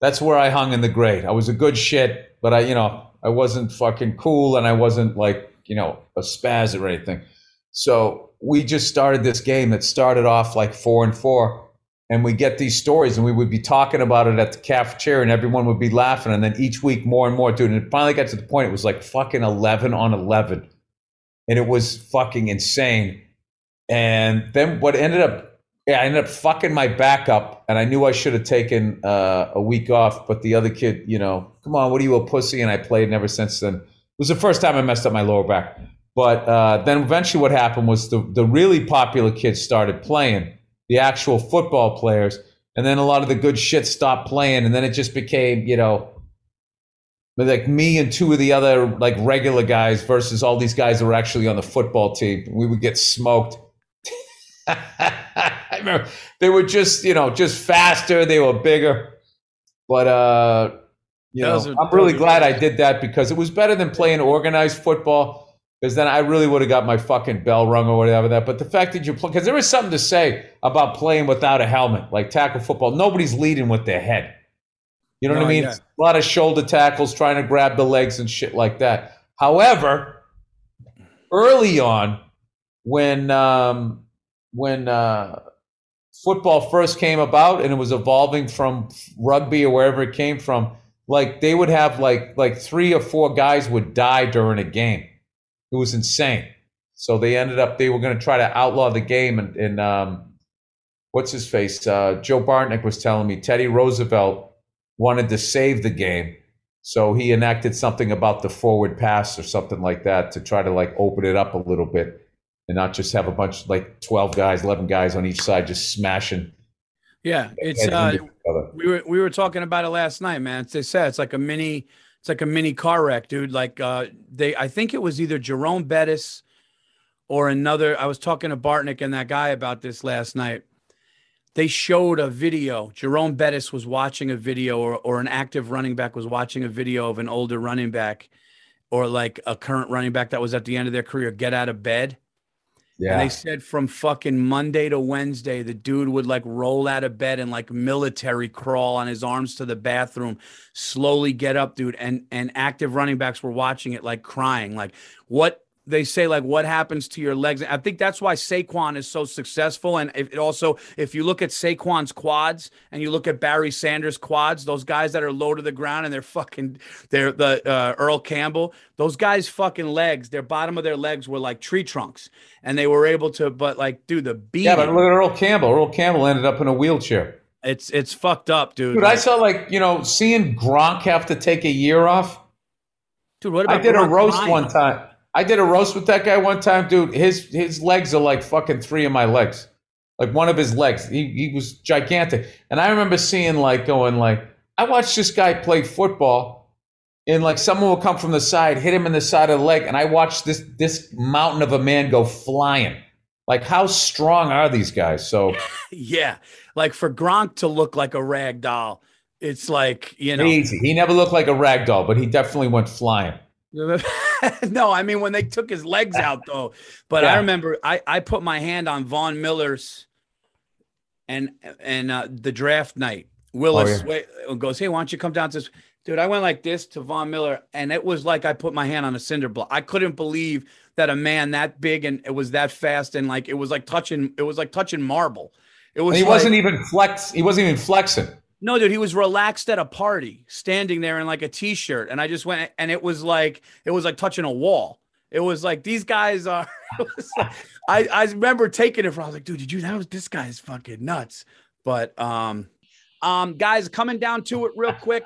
That's where I hung in the grade. I was a good shit, but I you know I wasn't fucking cool and I wasn't like you know a spaz or anything. So we just started this game that started off like four and four. And we get these stories, and we would be talking about it at the cafeteria, and everyone would be laughing. And then each week, more and more, dude. And it finally got to the point it was like fucking 11 on 11. And it was fucking insane. And then what ended up, yeah, I ended up fucking my back up, and I knew I should have taken uh, a week off. But the other kid, you know, come on, what are you, a pussy? And I played, and ever since then, it was the first time I messed up my lower back. But uh, then eventually, what happened was the, the really popular kids started playing, the actual football players. And then a lot of the good shit stopped playing. And then it just became, you know, like me and two of the other like regular guys versus all these guys that were actually on the football team. We would get smoked. I remember they were just you know just faster. They were bigger, but uh, you know, are, I'm really glad I did that because it was better than playing organized football. Because then I really would have got my fucking bell rung or whatever that. But the fact that you play, because there is something to say about playing without a helmet, like tackle football. Nobody's leading with their head. You know no, what I mean? Yeah. A lot of shoulder tackles, trying to grab the legs and shit like that. However, early on, when um, when uh, football first came about and it was evolving from rugby or wherever it came from, like they would have like like three or four guys would die during a game. It was insane. So they ended up they were going to try to outlaw the game and, and um, what's his face? Uh, Joe Bartnick was telling me Teddy Roosevelt wanted to save the game. So he enacted something about the forward pass or something like that to try to like open it up a little bit and not just have a bunch like 12 guys, 11 guys on each side just smashing. Yeah, it's uh, we were we were talking about it last night, man. They said it's like a mini it's like a mini car wreck, dude. Like uh they I think it was either Jerome Bettis or another I was talking to Bartnick and that guy about this last night. They showed a video. Jerome Bettis was watching a video or or an active running back was watching a video of an older running back or like a current running back that was at the end of their career get out of bed yeah. And they said from fucking Monday to Wednesday, the dude would like roll out of bed and like military crawl on his arms to the bathroom, slowly get up, dude. And and active running backs were watching it like crying. Like, what they say like what happens to your legs. I think that's why Saquon is so successful. And it also, if you look at Saquon's quads and you look at Barry Sanders' quads, those guys that are low to the ground and they're fucking, they're the uh, Earl Campbell, those guys' fucking legs, their bottom of their legs were like tree trunks, and they were able to, but like, dude, the beat. Yeah, but look at Earl Campbell. Earl Campbell ended up in a wheelchair. It's it's fucked up, dude. Dude, like, I saw like you know seeing Gronk have to take a year off. Dude, what about I did Gronk a roast one time. I did a roast with that guy one time, dude. His his legs are like fucking three of my legs, like one of his legs. He he was gigantic, and I remember seeing like going like I watched this guy play football, and like someone would come from the side, hit him in the side of the leg, and I watched this this mountain of a man go flying. Like how strong are these guys? So yeah, like for Gronk to look like a rag doll, it's like you know easy. He never looked like a rag doll, but he definitely went flying. no, I mean when they took his legs out though. But yeah. I remember I I put my hand on Von Miller's and and uh, the draft night. Willis oh, yeah. goes, "Hey, why don't you come down to this?" Dude, I went like this to Von Miller, and it was like I put my hand on a cinder block. I couldn't believe that a man that big and it was that fast, and like it was like touching, it was like touching marble. It was. And he like, wasn't even flex. He wasn't even flexing. No, dude, he was relaxed at a party, standing there in like a t-shirt, and I just went, and it was like it was like touching a wall. It was like these guys are. Like, I I remember taking it from. I was like, dude, did you? That was this guy's fucking nuts. But um, um, guys, coming down to it real quick.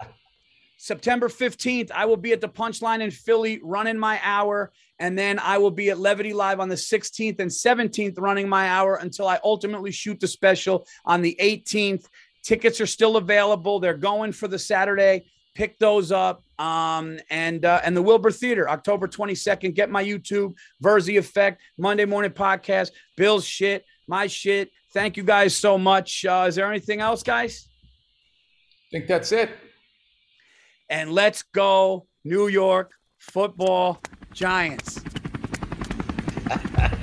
September 15th, I will be at the Punchline in Philly running my hour. And then I will be at Levity Live on the 16th and 17th running my hour until I ultimately shoot the special on the 18th. Tickets are still available. They're going for the Saturday. Pick those up. Um, and uh, and the Wilbur Theater, October 22nd. Get my YouTube, Virzi Effect, Monday morning podcast, Bill's shit, my shit. Thank you guys so much. Uh, is there anything else, guys? I think that's it. And let's go, New York football giants.